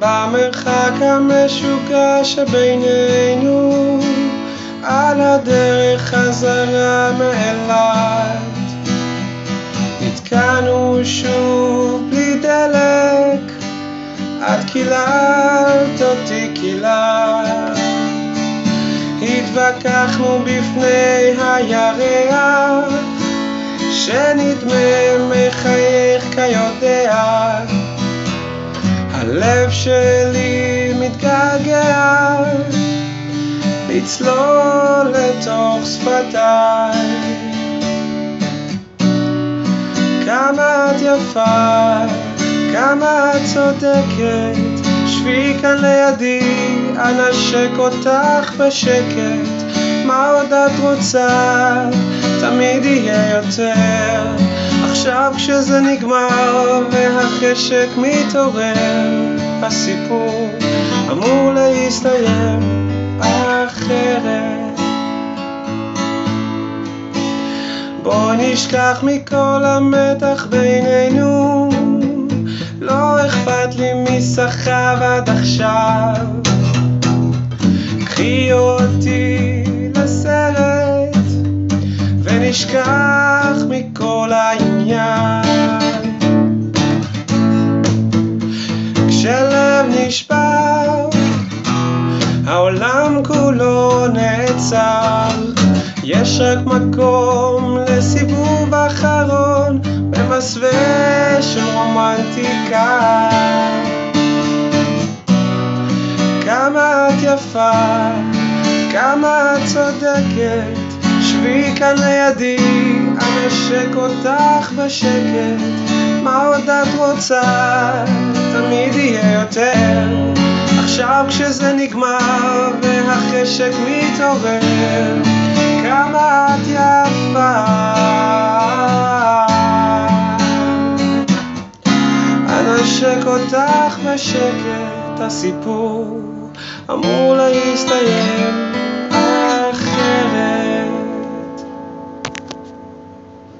במרחק המשוגע שבינינו, על הדרך חזרה מאילת. נתקענו שוב בלי דלק, את קיללת אותי קיללת. התווכחנו בפני הירח, שנדמה מחייך כיודע. הלב שלי מתגעגע לצלול לתוך שפתיי. כמה את יפה, כמה את צודקת, שבי כאן לידי, אנשק אותך בשקט. מה עוד את רוצה? תמיד יהיה יותר. עכשיו כשזה נגמר והחשק מתעורר, הסיפור אמור להסתיים אחרת. בוא נשכח מכל המתח בינינו, לא אכפת לי מי סחב עד עכשיו. קחי אותי לסרט ונשכח העניין. כשלב נשבר, העולם כולו נעצר. יש רק מקום לסיבוב אחרון במסווה של רומנטיקה. כמה את יפה, כמה את צודקת, שבי כאן לידי, אנשק אותך בשקט. מה עוד את רוצה? תמיד יהיה יותר. עכשיו כשזה נגמר והחשק מתעורר, כמה את יפה. אנשק אותך בשקט, הסיפור אמור להסתיים